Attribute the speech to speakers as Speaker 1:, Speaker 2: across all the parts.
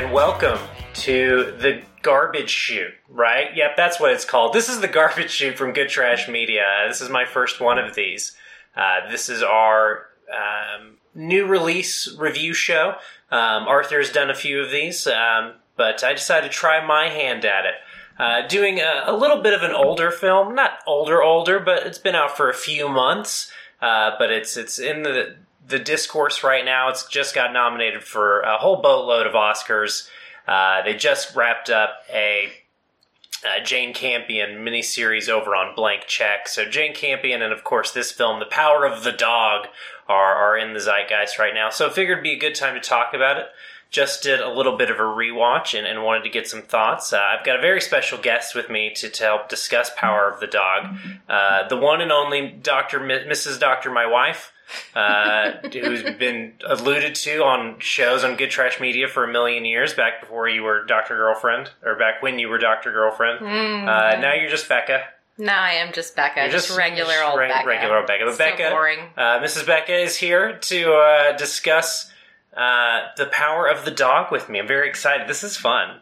Speaker 1: And welcome to the garbage shoot, right? Yep, that's what it's called. This is the garbage shoot from Good Trash Media. This is my first one of these. Uh, this is our um, new release review show. Um, Arthur's done a few of these, um, but I decided to try my hand at it. Uh, doing a, a little bit of an older film, not older, older, but it's been out for a few months. Uh, but it's it's in the the discourse right now. It's just got nominated for a whole boatload of Oscars. Uh, they just wrapped up a, a Jane Campion miniseries over on Blank Check. So Jane Campion and of course this film, The Power of the Dog, are are in the zeitgeist right now. So I figured it'd be a good time to talk about it. Just did a little bit of a rewatch and, and wanted to get some thoughts. Uh, I've got a very special guest with me to, to help discuss Power of the Dog. Uh, the one and only. Mi- Mrs. Doctor, my wife uh, who's been alluded to on shows on Good Trash Media for a million years, back before you were Doctor Girlfriend, or back when you were Doctor Girlfriend. Uh, now you're just Becca.
Speaker 2: No, I am just Becca.
Speaker 1: You're
Speaker 2: just, regular
Speaker 1: just
Speaker 2: old
Speaker 1: re-
Speaker 2: Becca.
Speaker 1: Regular old Becca. But
Speaker 2: So
Speaker 1: Becca,
Speaker 2: boring.
Speaker 1: Uh, Mrs. Becca is here to uh, discuss uh, the power of the dog with me. I'm very excited. This is fun.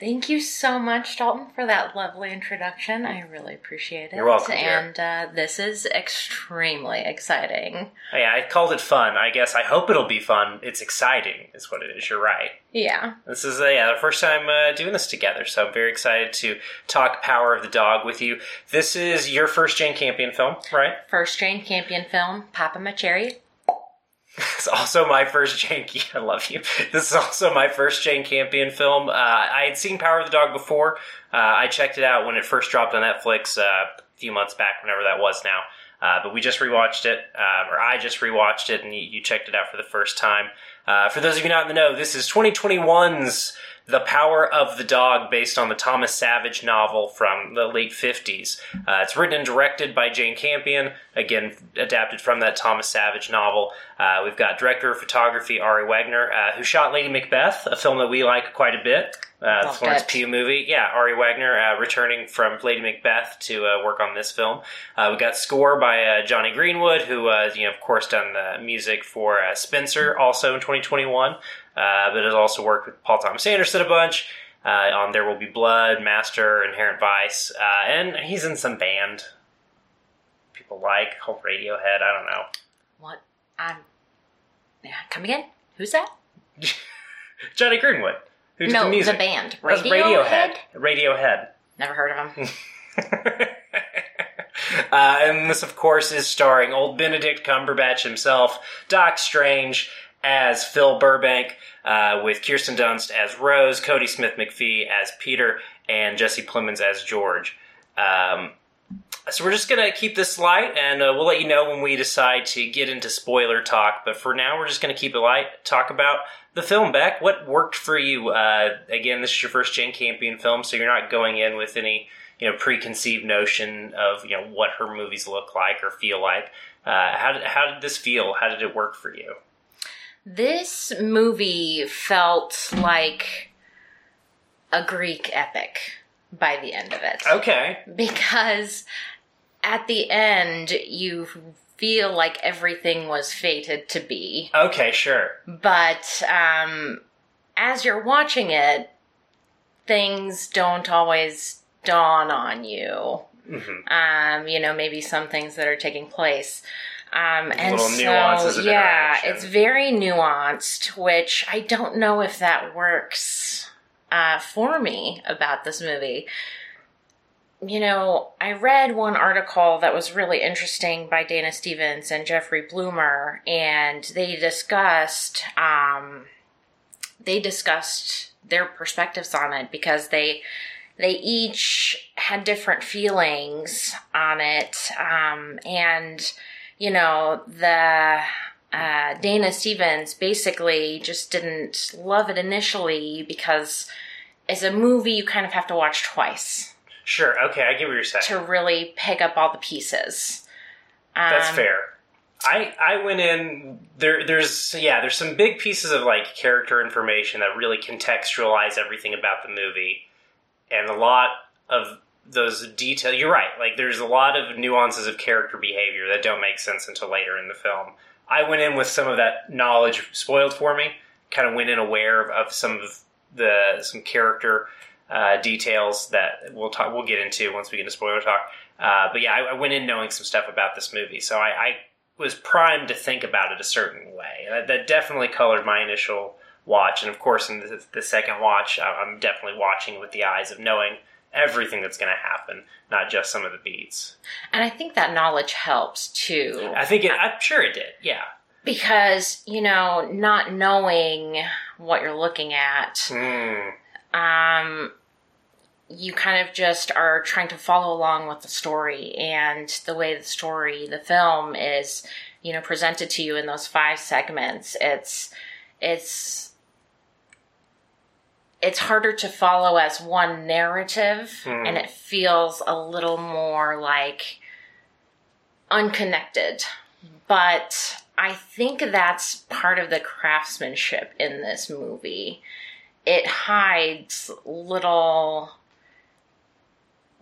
Speaker 2: Thank you so much, Dalton, for that lovely introduction. I really appreciate it.
Speaker 1: You're welcome.
Speaker 2: And uh, this is extremely exciting.
Speaker 1: Yeah, I called it fun. I guess I hope it'll be fun. It's exciting, is what it is. You're right.
Speaker 2: Yeah.
Speaker 1: This is uh, yeah, the first time uh, doing this together, so I'm very excited to talk Power of the Dog with you. This is your first Jane Campion film, right?
Speaker 2: First Jane Campion film, Papa Macheri.
Speaker 1: It's also my first Jane. I love you. This is also my first Jane Campion film. Uh, I had seen Power of the Dog before. Uh, I checked it out when it first dropped on Netflix uh, a few months back, whenever that was now. Uh, but we just rewatched it, uh, or I just rewatched it, and you, you checked it out for the first time. Uh, for those of you not in the know, this is 2021's The Power of the Dog, based on the Thomas Savage novel from the late 50s. Uh, it's written and directed by Jane Campion, again, adapted from that Thomas Savage novel. Uh, we've got director of photography Ari Wegner, uh, who shot Lady Macbeth, a film that we like quite a bit. Uh, the Florence. Pugh movie. Yeah, Ari Wegner uh, returning from Lady Macbeth to uh, work on this film. Uh, we got score by uh, Jonny Greenwood, who uh, you know, of course, done the music for uh, Spencer, also in 2021, uh, but has also worked with Paul Thomas Anderson a bunch. Uh, on There Will Be Blood, Master, Inherent Vice, uh, and he's in some band people like, called Radiohead. I don't know.
Speaker 2: What? I'm. Yeah, come again? Who's that?
Speaker 1: Jonny Greenwood, who did
Speaker 2: no,
Speaker 1: the music.
Speaker 2: band.
Speaker 1: That's
Speaker 2: Radiohead?
Speaker 1: Radiohead.
Speaker 2: Never heard of him.
Speaker 1: uh, and this, of course, is starring old Benedict Cumberbatch himself, Doc Strange as Phil Burbank, uh, with Kirsten Dunst as Rose, Kodi Smit-McPhee as Peter, and Jesse Plemons as George. Um, so we're just gonna keep this light, and uh, we'll let you know when we decide to get into spoiler talk. But for now, we're just gonna keep it light. Talk about the film. Beck, what worked for you? Uh, again, this is your first Jane Campion film, so you're not going in with any you know preconceived notion of you know what her movies look like or feel like. Uh, how did how did this feel? How did it work for you?
Speaker 2: This movie felt like a Greek epic by the end of it.
Speaker 1: Okay,
Speaker 2: because at the end you feel like everything was fated to be.
Speaker 1: Okay, sure.
Speaker 2: but um, as you're watching it things don't always dawn on you.
Speaker 1: Hmm
Speaker 2: um, you know maybe some things that are taking place um, and
Speaker 1: Little
Speaker 2: so
Speaker 1: nuances of
Speaker 2: yeah it's very nuanced which i don't know if that works uh, for me about this movie. You know, I read one article that was really interesting by Dana Stevens and Jeffrey Bloomer, and they discussed um, they discussed their perspectives on it because they they each had different feelings on it, um, and you know the uh, Dana Stevens basically just didn't love it initially because as a movie you kind of have to watch twice
Speaker 1: Sure. Okay, I get what you're saying.
Speaker 2: to really pick up all the pieces. Um,
Speaker 1: That's fair. I I went in there. There's yeah. There's some big pieces of like character information that really contextualize everything about the movie, and a lot of those detail. You're right. Like there's a lot of nuances of character behavior that don't make sense until later in the film. I went in with some of that knowledge spoiled for me kind of went in aware of, of some of the some character uh, details that we'll talk we'll get into once we get into spoiler talk. Uh, but yeah, I, I, went in knowing some stuff about this movie, so I, I was primed to think about it a certain way. That, that, definitely colored my initial watch, and of course, in the, the second watch, I'm definitely watching with the eyes of knowing everything that's going to happen, not just some of the beats.
Speaker 2: And I think that knowledge helps too.
Speaker 1: I think it, I'm sure it did. Yeah.
Speaker 2: Because, you know, not knowing what you're looking at,
Speaker 1: mm.
Speaker 2: um, you kind of just are trying to follow along with the story and the way the story, the film is, you know, presented to you in those five segments. It's, it's, it's harder to follow as one narrative
Speaker 1: Hmm.
Speaker 2: and it feels a little more like unconnected. But I think that's part of the craftsmanship in this movie. It hides little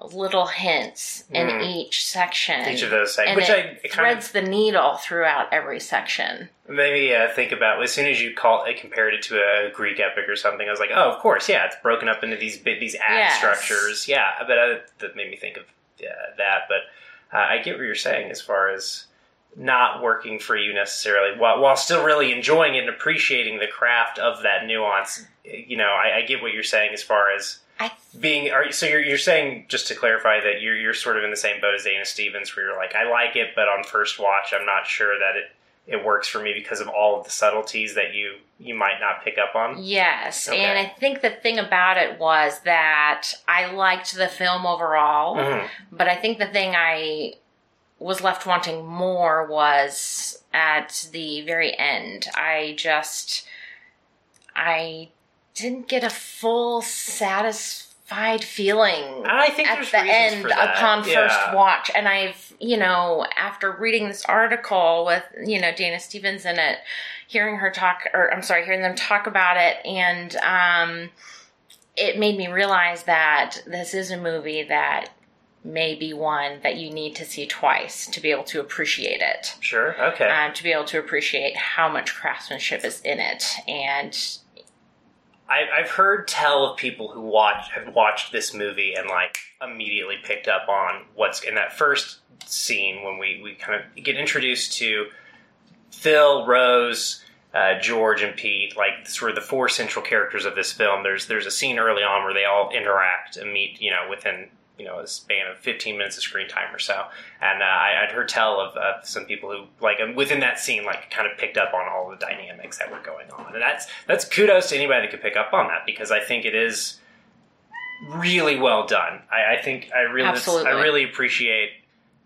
Speaker 2: little hints in
Speaker 1: Hmm.
Speaker 2: each section.
Speaker 1: Each of those
Speaker 2: and
Speaker 1: which I it kind
Speaker 2: threads the needle throughout every section.
Speaker 1: maybe uh, think about as soon as you call it, compared it to a Greek epic or something. I was like, oh, of course, yeah, it's broken up into these these act
Speaker 2: Yes.
Speaker 1: structures. Yeah, but uh, that made me think of uh, that. But uh, I get what you're saying as far as not working for you necessarily, while, while still really enjoying it and appreciating the craft of that nuance. You know, I, I get what you're saying as far as
Speaker 2: I
Speaker 1: being are you, so you're, you're saying just to clarify that you're you're sort of in the same boat as Dana Stevens where you're like I like it but on first watch I'm not sure that it it works for me because of all of the subtleties that you you might not pick up on.
Speaker 2: Yes,
Speaker 1: Okay.
Speaker 2: and I think the thing about it was that I liked the film overall,
Speaker 1: Mhm.
Speaker 2: but I think the thing I was left wanting more was at the very end. I just I didn't get a full satisfied feeling
Speaker 1: I think
Speaker 2: at the end upon
Speaker 1: Yeah.
Speaker 2: first watch and i've you know after reading this article with you know dana stevens in it hearing her talk or i'm sorry hearing them talk about it and um it made me realize that this is a movie that may be one that you need to see twice to be able to appreciate it
Speaker 1: Sure. Okay.
Speaker 2: um, to be able to appreciate how much craftsmanship is in it and
Speaker 1: I, I've heard tell of people who watch have watched this movie and like immediately picked up on what's in that first scene when we we kind of get introduced to Phil, Rose, uh, George, and Pete, like sort of the four central characters of this film. There's there's a scene early on where they all interact and meet, you know, within you know a span of 15 minutes of screen time or so. And uh, I, I'd heard tell of uh, some people who like within that scene like kind of picked up on all the dynamics that were going on, and that's that's kudos to anybody that could pick up on that because I think it is really well done. I, I think I really
Speaker 2: Absolutely.
Speaker 1: I really appreciate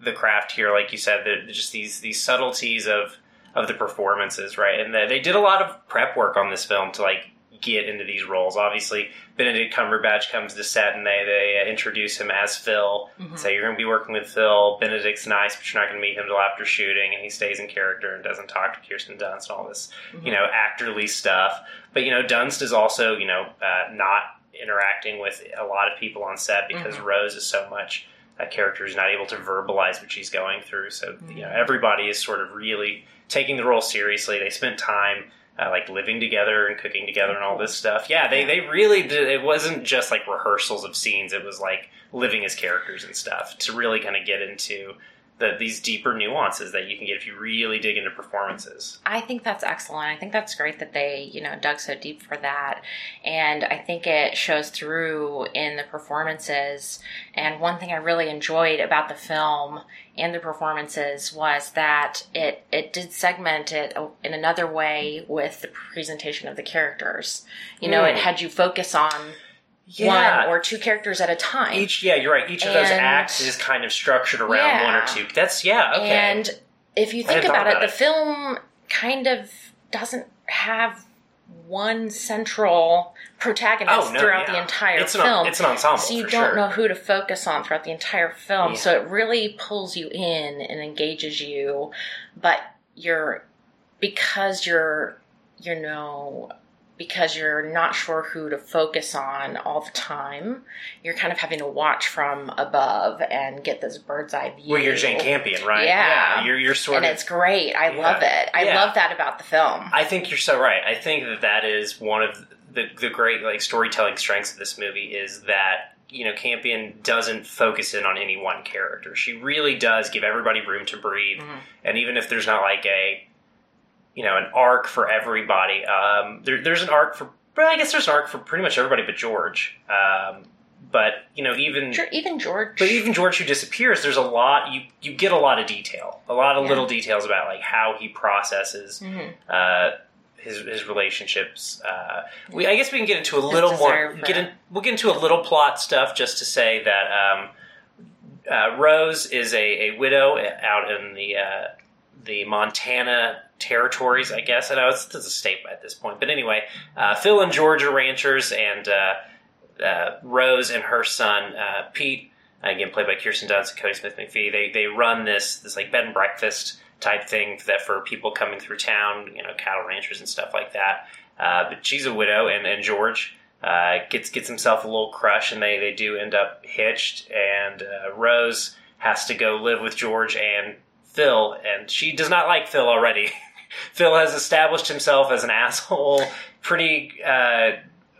Speaker 1: the craft here, like you said, the, just these these subtleties of of the performances, right? And they, they did a lot of prep work on this film to like get into these roles. Obviously, Benedict Cumberbatch comes to set and they they uh, introduce him as Phil.
Speaker 2: Mhm.
Speaker 1: Say you're going to be working with Phil. Benedict's nice, but you're not going to meet him till after shooting, and he stays in character and doesn't talk to Kirsten Dunst and all this, you know, actorly stuff. But you know, Dunst is also you know uh, not interacting with a lot of people on set because
Speaker 2: Mhm.
Speaker 1: Rose is so much a character who's not able to verbalize what she's going through. So you know, everybody is sort of really taking the role seriously. They spent time. Uh, like living together and cooking together and all this stuff. Yeah, they, they really did. It wasn't just like rehearsals of scenes. It was like living as characters and stuff to really kind of get into the, these deeper nuances that you can get if you really dig into performances.
Speaker 2: I think that's excellent. I think that's great that they, you know, dug so deep for that. And I think it shows through in the performances. And one thing I really enjoyed about the film and the performances was that it it did segment it in another way with the presentation of the characters. You know, it
Speaker 1: Mm.
Speaker 2: had you focus on one or two characters at a time.
Speaker 1: each yeah, you're right. Each of those acts is kind of structured around
Speaker 2: Yeah.
Speaker 1: one or two. That's yeah, okay.
Speaker 2: And if you think
Speaker 1: thought
Speaker 2: about it,
Speaker 1: about
Speaker 2: the film kind of doesn't have one central protagonist
Speaker 1: oh no,
Speaker 2: throughout
Speaker 1: yeah.
Speaker 2: the entire
Speaker 1: it's
Speaker 2: film.
Speaker 1: An, it's an ensemble.
Speaker 2: so you don't
Speaker 1: sure.
Speaker 2: know who to focus on throughout the entire film.
Speaker 1: Yeah.
Speaker 2: So it really pulls you in and engages you, but you're because you're you know because you're not sure who to focus on all the time. You're kind of having to watch from above and get this bird's eye view.
Speaker 1: Well, you're Jane Campion, right?
Speaker 2: Yeah.
Speaker 1: you're you're sort
Speaker 2: and
Speaker 1: of
Speaker 2: it's great. I
Speaker 1: Yeah.
Speaker 2: love it. I
Speaker 1: Yeah.
Speaker 2: love that about the film.
Speaker 1: I think you're so right. I think that that is one of the the great like storytelling strengths of this movie is that you know Campion doesn't focus in on any one character. She really does give everybody room to breathe,
Speaker 2: Mhm.
Speaker 1: and even if there's not like a you know an arc for everybody, um, there, there's an arc for. Well, I guess there's an arc for pretty much everybody but George. Um, but you know, even
Speaker 2: Sure, even George.
Speaker 1: but even George who disappears, there's a lot you you get a lot of detail, a lot of
Speaker 2: Yeah.
Speaker 1: little details about like how he processes
Speaker 2: Mhm.
Speaker 1: uh, his his relationships. Uh, we I guess we can get into a little more. Get in, we'll get into a little plot stuff just to say that um, uh, Rose is a, a widow out in the uh, the Montana territories. I guess I know it's, it's a state at this point, but anyway, uh, Phil and George are ranchers, and uh, uh, Rose and her son uh, Pete. Again, played by Kirsten Dunst and Kodi Smit-McPhee. They they run this this like bed and breakfast type thing that for people coming through town, you know, cattle ranchers and stuff like that. Uh, but she's a widow, and, and George gets gets himself a little crush, and they, they do end up hitched. And Rose has to go live with George and Phil, and she does not like Phil already. Phil has established himself as an asshole pretty uh,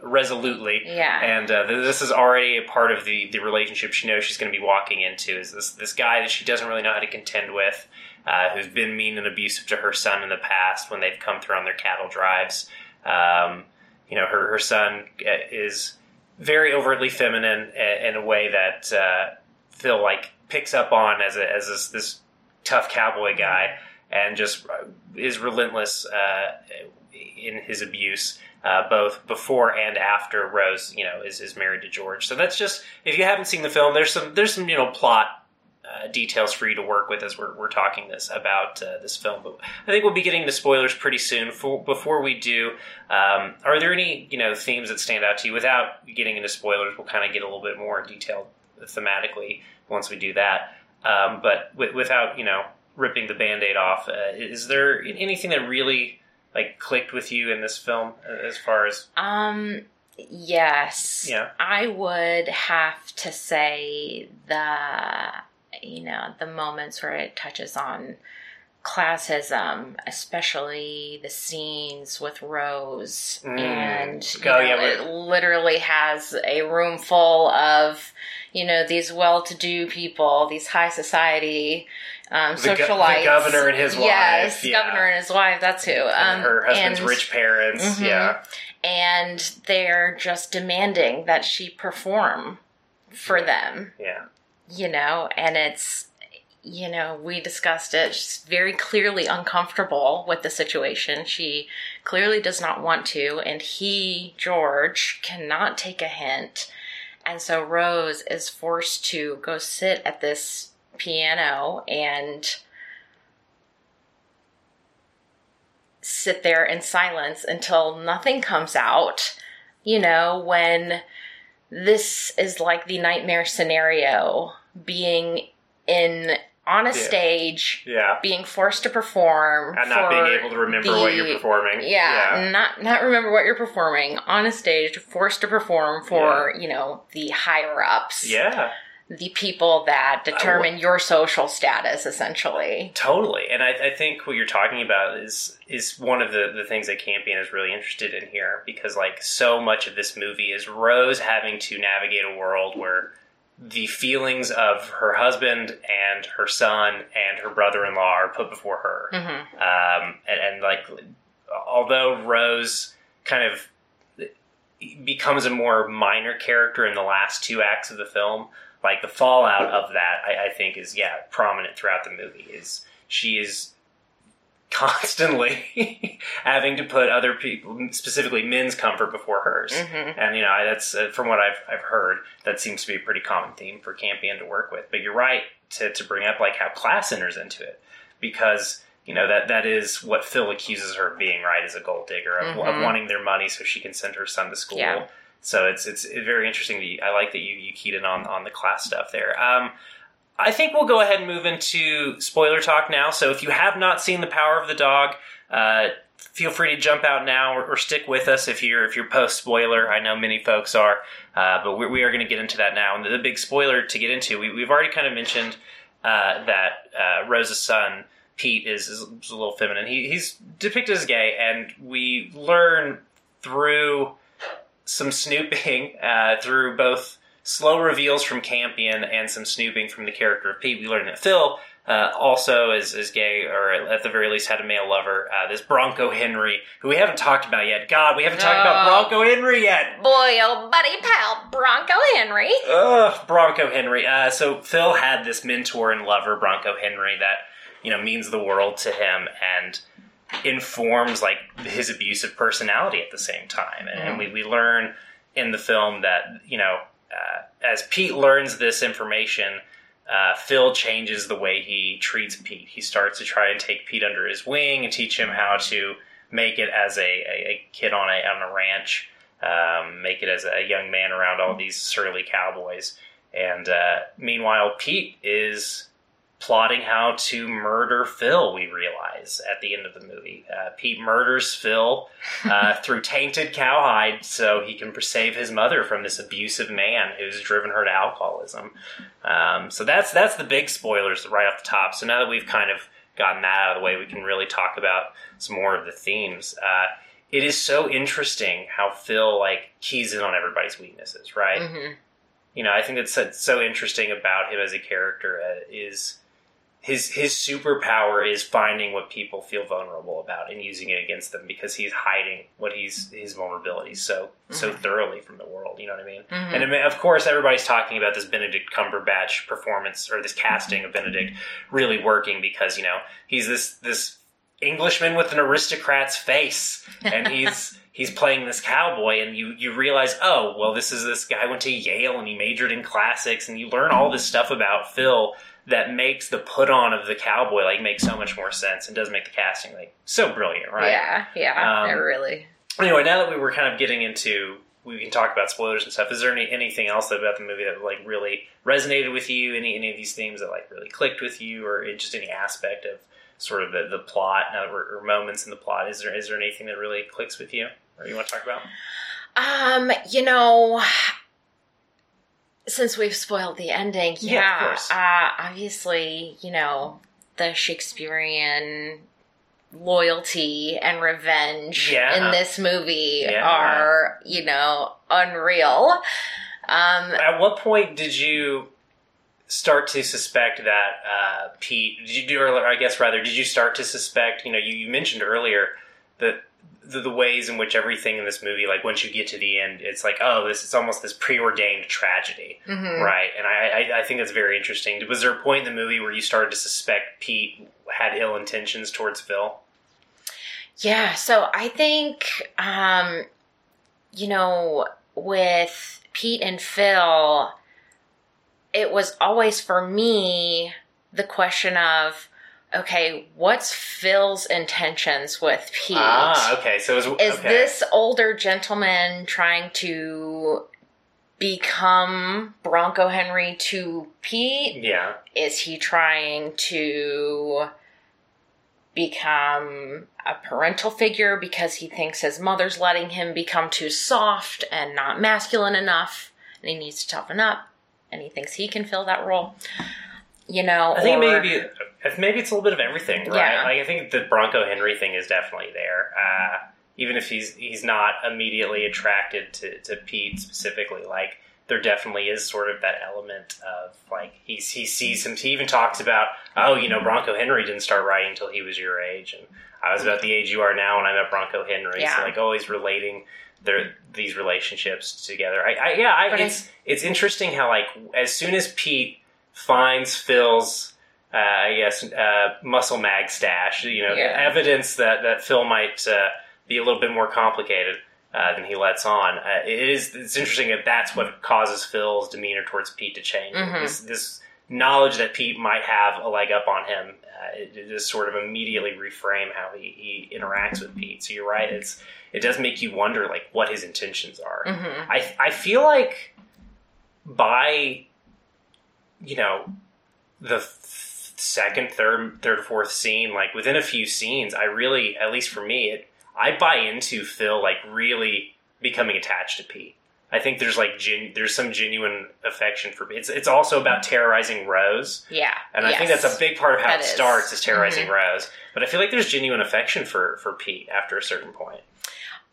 Speaker 1: resolutely.
Speaker 2: Yeah.
Speaker 1: And uh, this is already a part of the, the relationship she knows she's going to be walking into. Is this this guy that she doesn't really know how to contend with, uh, who's been mean and abusive to her son in the past when they've come through on their cattle drives. Um, you know, her her son uh, is very overtly feminine in a way that uh, Phil like picks up on as a, as this, this tough cowboy guy, and just uh, is relentless uh, in his abuse. Uh, both before and after Rose, you know, is, is married to George. So that's just if you haven't seen the film, there's some there's some you know plot uh, details for you to work with as we're, we're talking this about uh, this film. But I think we'll be getting to spoilers pretty soon. For, before we do, um, are there any you know themes that stand out to you? Without getting into spoilers, we'll kind of get a little bit more detailed thematically once we do that. Um, but with, without you know ripping the band-aid off, uh, is there anything that really like clicked with you in this film uh, as far as
Speaker 2: Um, yes.
Speaker 1: Yeah.
Speaker 2: I would have to say the, you know, the moments where it touches on classism, especially the scenes with Rose.
Speaker 1: Mm.
Speaker 2: And,
Speaker 1: Oh,
Speaker 2: know,
Speaker 1: yeah,
Speaker 2: it literally has a room full of, you know, these well to do people, these high society um,
Speaker 1: The go- the governor and his wife,
Speaker 2: Yes,
Speaker 1: yeah.
Speaker 2: governor and his wife, that's who. Um,
Speaker 1: her husband's
Speaker 2: and-
Speaker 1: rich parents?
Speaker 2: Mhm.
Speaker 1: Yeah,
Speaker 2: and they're just demanding that she perform for
Speaker 1: Yeah.
Speaker 2: them,
Speaker 1: yeah.
Speaker 2: you know, and it's you know, we discussed it. She's very clearly uncomfortable with the situation. She clearly does not want to, and he, George, cannot take a hint. And so Rose is forced to go sit at this piano and sit there in silence until nothing comes out. You know, when this is like the nightmare scenario being in on a
Speaker 1: Yeah.
Speaker 2: stage
Speaker 1: Yeah.
Speaker 2: being forced to perform
Speaker 1: And not being able to remember what you're performing.
Speaker 2: yeah, not not remember what you're performing on a stage forced to perform for you know the higher ups
Speaker 1: Yeah.
Speaker 2: The people that determine your social status essentially.
Speaker 1: Totally, and I, I think what you're talking about is is one of the, the things that Campion is really interested in here because like so much of this movie is Rose having to navigate a world where the feelings of her husband and her son and her brother-in-law are put before her,
Speaker 2: hmm
Speaker 1: um, and, and like although Rose kind of becomes a more minor character in the last two acts of the film, like the fallout of that, I, I think is yeah prominent throughout the movie. Is she is constantly having to put other people, specifically men's comfort before hers.
Speaker 2: hmm
Speaker 1: And you know I- that's uh, from what I've I've heard that seems to be a pretty common theme for Campion to work with. But you're right to to bring up like how class enters into it because you know that that is what Phil accuses her of being right as a gold digger of, of
Speaker 2: Mhm.
Speaker 1: wanting their money so she can send her son to school.
Speaker 2: Yeah.
Speaker 1: So it's it's very interesting. That you, I like that you you keyed in on on the class stuff there. Um, I think we'll go ahead and move into spoiler talk now. So if you have not seen The Power of the Dog, uh, feel free to jump out now or, or stick with us if you're if you're post spoiler. I know many folks are, uh, but we, we are going to get into that now. And the, the big spoiler to get into, we, we've already kind of mentioned uh, that uh, Rose's son Pete is, is, is a little feminine. He, he's depicted as gay, and we learn through some snooping, uh, through both slow reveals from Campion and some snooping from the character of Pete. We learn that Phil uh, also is, is gay, or at the very least had a male lover. Uh, this Bronco Henry, who we haven't talked about yet. God, we haven't talked about. Bronco Henry yet.
Speaker 2: Boy, oh, buddy pal, Bronco Henry.
Speaker 1: Ugh, Bronco Henry. Uh, so Phil had this mentor and lover, Bronco Henry, that you know means the world to him and informs like his abusive personality at the same time. And, and we, we learn in the film that you know uh, as Pete learns this information. Uh, Phil changes the way he treats Pete. He starts to try and take Pete under his wing and teach him how to make it as a, a, a kid on a on a ranch um, make it as a young man around all these surly cowboys. And uh, meanwhile, Pete is plotting how to murder Phil, we realize at the end of the movie. Uh, Pete murders Phil uh, through tainted cowhide so he can save his mother from this abusive man who's driven her to alcoholism. Um, so that's that's the big spoilers right off the top. So now that we've kind of gotten that out of the way, we can really talk about some more of the themes. Uh, it is so interesting how Phil like keys in on everybody's weaknesses, right?
Speaker 2: hmm
Speaker 1: You know, I think that's that's so interesting about him as a character uh, is his his superpower is finding what people feel vulnerable about and using it against them because he's hiding what he's his vulnerabilities so so thoroughly from the world. You know what I mean?
Speaker 2: Mhm.
Speaker 1: And I mean, of course, everybody's talking about this Benedict Cumberbatch performance or this casting of Benedict really working because you know he's this this Englishman with an aristocrat's face, and he's he's playing this cowboy, and you you realize, oh, well, this is this guy went to Yale and he majored in classics, and you learn all this stuff about Phil that makes the put on of the cowboy like make so much more sense and does make the casting like so brilliant, right?
Speaker 2: Yeah, yeah,
Speaker 1: Um,
Speaker 2: it really.
Speaker 1: anyway, now that we were kind of getting into, we can talk about spoilers and stuff. Is there any anything else about the movie that like really resonated with you? Any any of these themes that like really clicked with you, or just any aspect of sort of the, the plot uh, or, or moments in the plot? Is there is there anything that really clicks with you, or you want to talk about?
Speaker 2: Um, you know, since we've spoiled the ending,
Speaker 1: Yeah,
Speaker 2: yeah,
Speaker 1: of course.
Speaker 2: Uh, obviously, you know, the Shakespearean loyalty and revenge
Speaker 1: Yeah.
Speaker 2: in this movie
Speaker 1: Yeah.
Speaker 2: are, you know, unreal. Um,
Speaker 1: At what point did you start to suspect that uh, Pete? Did you do, or I guess rather, did you start to suspect? You know, you, you mentioned earlier that the, the ways in which everything in this movie, like once you get to the end, it's like, oh, this is almost this preordained tragedy,
Speaker 2: mhm.
Speaker 1: right? And I, I, I think that's very interesting. Was there a point in the movie where you started to suspect Pete had ill intentions towards Phil?
Speaker 2: Yeah, so I think um you know, with Pete and Phil, it was always for me the question of okay, what's Phil's intentions with Pete?
Speaker 1: Ah, okay. So was,
Speaker 2: Is
Speaker 1: okay.
Speaker 2: this older gentleman trying to become Bronco Henry to Pete?
Speaker 1: Yeah.
Speaker 2: Is he trying to become a parental figure because he thinks his mother's letting him become too soft and not masculine enough and he needs to toughen up and he thinks he can fill that role? You know,
Speaker 1: I think
Speaker 2: or-
Speaker 1: maybe maybe it's a little bit of everything, right?
Speaker 2: Yeah.
Speaker 1: Like I think the Bronco Henry thing is definitely there. Uh, even if he's he's not immediately attracted to, to Pete specifically, like there definitely is sort of that element of like he he sees him. He even talks about oh, you know, Bronco Henry didn't start writing until he was your age, and I was about the age you are now when I met Bronco Henry.
Speaker 2: Yeah.
Speaker 1: So like always relating their these relationships together. I, I yeah, I- it's it's interesting how like as soon as Pete finds Phil's uh, I guess uh, muscle mag stash, you know,
Speaker 2: Yeah.
Speaker 1: evidence that that Phil might uh, be a little bit more complicated uh, than he lets on. Uh, it is it's interesting that that's what causes Phil's demeanor towards Pete to change.
Speaker 2: Mhm.
Speaker 1: This this knowledge that Pete might have a leg up on him, uh, it, it just sort of immediately reframe how he, he interacts with Pete. So you're right. It's it does make you wonder like what his intentions are.
Speaker 2: Mhm.
Speaker 1: I I feel like by you know the th- second, third, third, fourth scene, like within a few scenes, I really, at least for me, it I buy into Phil like really becoming attached to Pete. I think there's like gen- there's some genuine affection for Pete. It's it's also about terrorizing Rose,
Speaker 2: Yeah.
Speaker 1: and I think that's a big part of how
Speaker 2: That
Speaker 1: it
Speaker 2: is.
Speaker 1: starts is terrorizing
Speaker 2: Mhm.
Speaker 1: Rose. But I feel like there's genuine affection for for Pete after a certain point.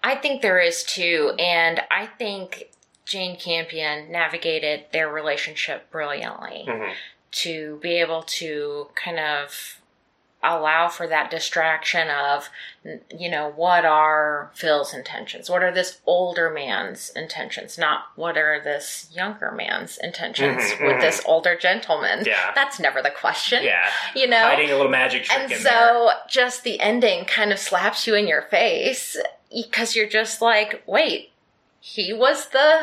Speaker 2: I think there is too, and I think Jane Campion navigated their relationship brilliantly
Speaker 1: Mhm.
Speaker 2: To be able to kind of allow for that distraction of you know what are Phil's intentions what are this older man's intentions not what are this younger man's intentions
Speaker 1: Mhm,
Speaker 2: with
Speaker 1: mhm.
Speaker 2: this older gentleman
Speaker 1: Yeah.
Speaker 2: that's never the question
Speaker 1: Yeah,
Speaker 2: you know
Speaker 1: hiding a little magic trick
Speaker 2: and so
Speaker 1: there.
Speaker 2: just the ending kind of slaps you in your face because you're just like, wait, he was the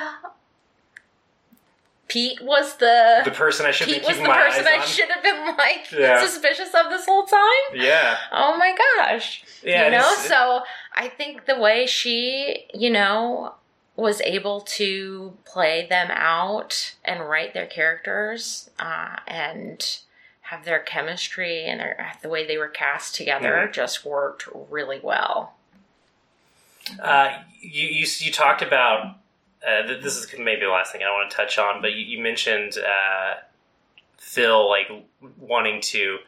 Speaker 2: Pete was the,
Speaker 1: The person I should
Speaker 2: Pete
Speaker 1: be
Speaker 2: was the person I should have been like
Speaker 1: Yeah.
Speaker 2: suspicious of this whole time.
Speaker 1: Yeah,
Speaker 2: Oh my gosh.
Speaker 1: yeah.
Speaker 2: you know, so I think the way she, you know, was able to play them out and write their characters uh, and have their chemistry and their, the way they were cast together
Speaker 1: Mhm.
Speaker 2: just worked really well.
Speaker 1: Uh, you, you you talked about uh, th- this is maybe the last thing I want to touch on, but you, you mentioned uh, Phil like wanting to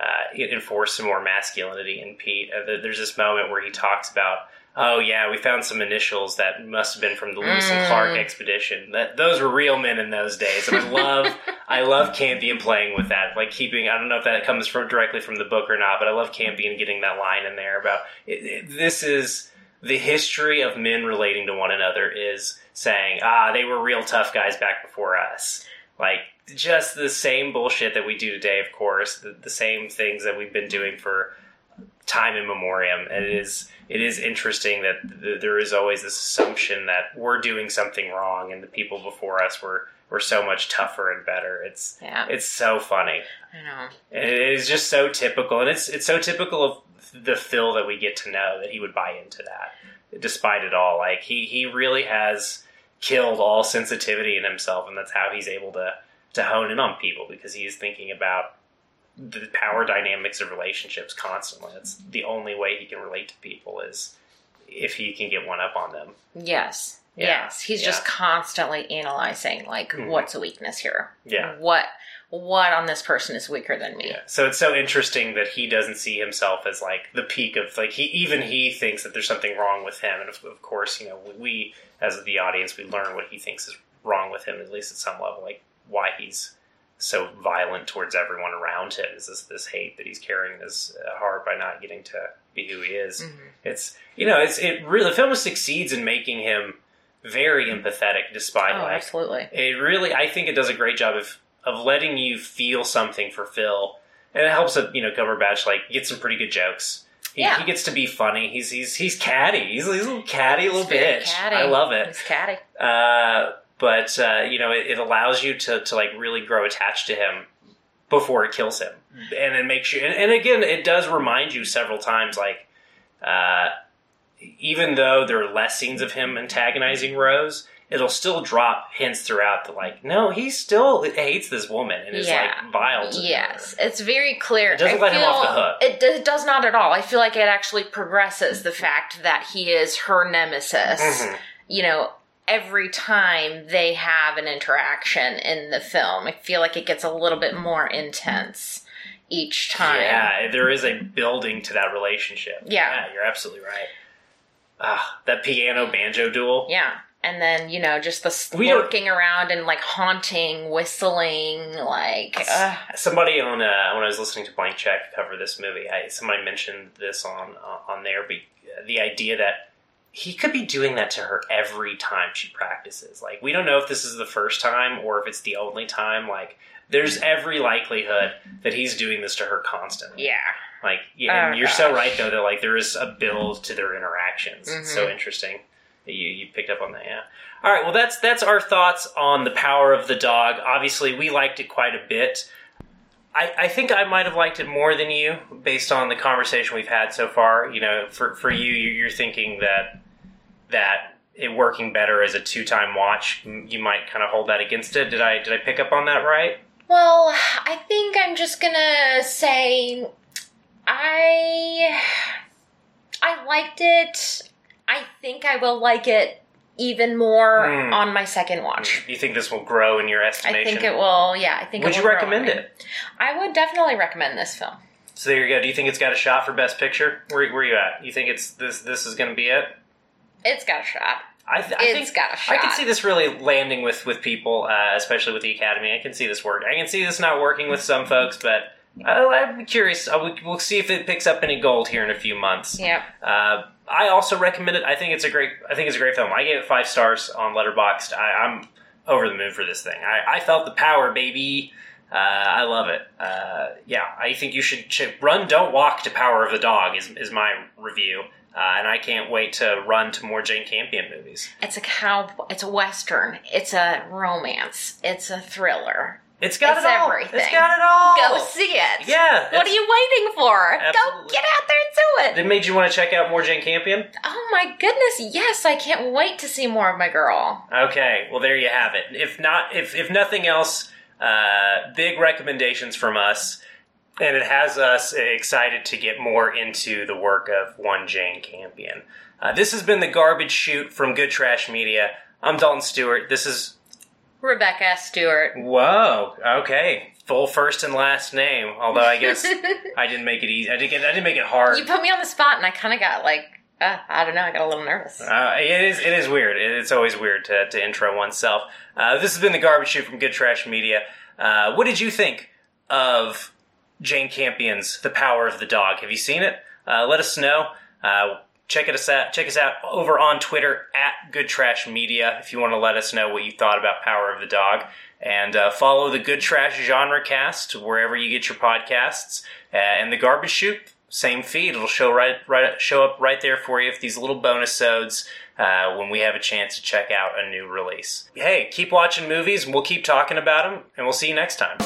Speaker 1: uh, enforce some more masculinity in Pete. Uh, there's this moment where he talks about, oh yeah, we found some initials that must have been from the Lewis and
Speaker 2: Mm.
Speaker 1: Clark expedition. That those were real men in those days, and I love I love Campion playing with that, like keeping. I don't know if that comes from directly from the book or not, but I love Campion getting that line in there about it, it- this is the history of men relating to one another is saying, ah, they were real tough guys back before us. Like, just the same bullshit that we do today, of course, the, the same things that we've been doing for time in memoriam. And it is, it is interesting that th- there is always this assumption that we're doing something wrong and the people before us were, were so much tougher and better. It's,
Speaker 2: Yeah,
Speaker 1: it's so funny.
Speaker 2: I know.
Speaker 1: And it is just so typical, and it's it's so typical of the Phil that we get to know that he would buy into that, despite it all. Like he he really has killed all sensitivity in himself, and that's how he's able to to hone in on people because he is thinking about the power dynamics of relationships constantly. That's the only way he can relate to people is if he can get one up on them.
Speaker 2: Yes.
Speaker 1: Yeah,
Speaker 2: Yes. He's just constantly analyzing like
Speaker 1: Mhm.
Speaker 2: what's a weakness here?
Speaker 1: Yeah.
Speaker 2: What what on this person is weaker than me?
Speaker 1: Yeah. So it's so interesting that he doesn't see himself as like the peak of like he even he thinks that there's something wrong with him, and of, of course, you know, we as the audience we learn what he thinks is wrong with him at least at some level, like why he's so violent towards everyone around him is this this hate that he's carrying this uh, heart by not getting to be who he is.
Speaker 2: Mhm.
Speaker 1: It's you know it's it really the film succeeds in making him very empathetic despite
Speaker 2: Oh,
Speaker 1: like
Speaker 2: absolutely.
Speaker 1: it really i think it does a great job of of letting you feel something for phil. And it helps that you know cumberbatch like get some pretty good jokes. He,
Speaker 2: Yeah.
Speaker 1: he gets to be funny. He's he's he's catty. He's, he's a little catty little
Speaker 2: He's very
Speaker 1: bitch.
Speaker 2: catty.
Speaker 1: i love it.
Speaker 2: He's catty.
Speaker 1: uh, but uh, you know it, it allows you to to like really grow attached to him before it kills him. And it makes you and, and again it does remind you several times like uh, even though there are less scenes of him antagonizing Rose, it'll still drop hints throughout that like, no, he still hates this woman and is
Speaker 2: Yeah.
Speaker 1: like vile. to her.
Speaker 2: Yes, it's very clear.
Speaker 1: It doesn't
Speaker 2: I
Speaker 1: let him off the hook.
Speaker 2: It, it does not at all. I feel like it actually progresses the fact that he is her nemesis.
Speaker 1: Mhm.
Speaker 2: You know, every time they have an interaction in the film, I feel like it gets a little bit more intense each time.
Speaker 1: Yeah, there is a building to that relationship.
Speaker 2: Yeah.
Speaker 1: you're absolutely right. Ah, that piano banjo duel.
Speaker 2: Yeah. And then, you know, just the lurking around and like haunting, whistling, like, uh,
Speaker 1: Somebody on uh, when I was listening to Blank Check cover this movie, I, somebody mentioned this on uh, on there. But the idea that he could be doing that to her every time she practices. Like we don't know if this is the first time or if it's the only time. Like there's every likelihood that he's doing this to her constantly.
Speaker 2: yeah.
Speaker 1: Like yeah, and
Speaker 2: Oh,
Speaker 1: you're so right though that like there is a build to their interactions. It's so
Speaker 2: Mhm.
Speaker 1: interesting you you picked up on that. Yeah. All right. Well, that's that's our thoughts on the power of the dog. Obviously, we liked it quite a bit. I, I think I might have liked it more than you, based on the conversation we've had so far. You know, for for you, you- you're thinking that that it working better as a two time watch. You might kind of hold that against it. Did I did I pick up on that right?
Speaker 2: Well, I think I'm just gonna say I I liked it. I think I will like it even more
Speaker 1: Mm.
Speaker 2: on my second watch.
Speaker 1: You think this will grow in your estimation?
Speaker 2: I think it will. Yeah, I think.
Speaker 1: Would
Speaker 2: it
Speaker 1: you recommend it?
Speaker 2: I would definitely recommend this film.
Speaker 1: So there you go. Do you think it's got a shot for Best Picture? Where, where you at? You think it's this? This is going to be it?
Speaker 2: It's got a shot.
Speaker 1: I, th- I
Speaker 2: It's
Speaker 1: think
Speaker 2: got a shot.
Speaker 1: I can see this really landing with with people, uh, especially with the Academy. I can see this work. I can see this not working with some folks, but uh, I'm curious. Uh, we, we'll see if it picks up any gold here in a few months.
Speaker 2: Yeah.
Speaker 1: Uh, I also recommend it. I think it's a great. I think it's a great film. I gave it five stars on Letterboxd. I, I'm over the moon for this thing. I, I felt the power, baby. Uh, I love it. Uh, yeah, I think you should, should run, don't walk to Power of the Dog is is my review. Uh, and I can't wait to run to more Jane Campion movies.
Speaker 2: It's a cow. It's a western. It's a romance. It's a thriller.
Speaker 1: It's got
Speaker 2: It's
Speaker 1: it all.
Speaker 2: everything.
Speaker 1: It's got it all.
Speaker 2: Go see it.
Speaker 1: Yeah.
Speaker 2: What are you waiting for? Go get out there and do it.
Speaker 1: It made you want to check out more Jane Campion.
Speaker 2: Oh my goodness! Yes, I can't wait to see more of my girl.
Speaker 1: Okay, well there you have it. If not, if if nothing else, uh, big recommendations from us, and it has us excited to get more into the work of one Jane Campion. Uh, this has been the garbage shoot from Good Trash Media. I'm Dalton Stewart. This is
Speaker 2: Rebecca Stewart.
Speaker 1: whoa. Okay, full first and last name. Although I guess I didn't make it easy. I didn't. Get, I didn't make it hard.
Speaker 2: You put me on the spot, and I kind of got like, uh, I don't know, I got a little nervous.
Speaker 1: Uh, it is. It is weird. It's always weird to, to intro oneself. Uh, this has been the garbage shoot from Good Trash Media. Uh, what did you think of Jane Campion's "The Power of the Dog"? Have you seen it? Uh, let us know. Check us out. Check us out over on Twitter at Good Trash Media if you want to let us know what you thought about Power of the Dog. And uh, follow the Good Trash Genre Cast wherever you get your podcasts. Uh, and the Garbage Shoot, same feed. It'll show right, right, show up right there for you if these little bonus sods uh, when we have a chance to check out a new release. Hey, keep watching movies, and we'll keep talking about them. And we'll see you next time.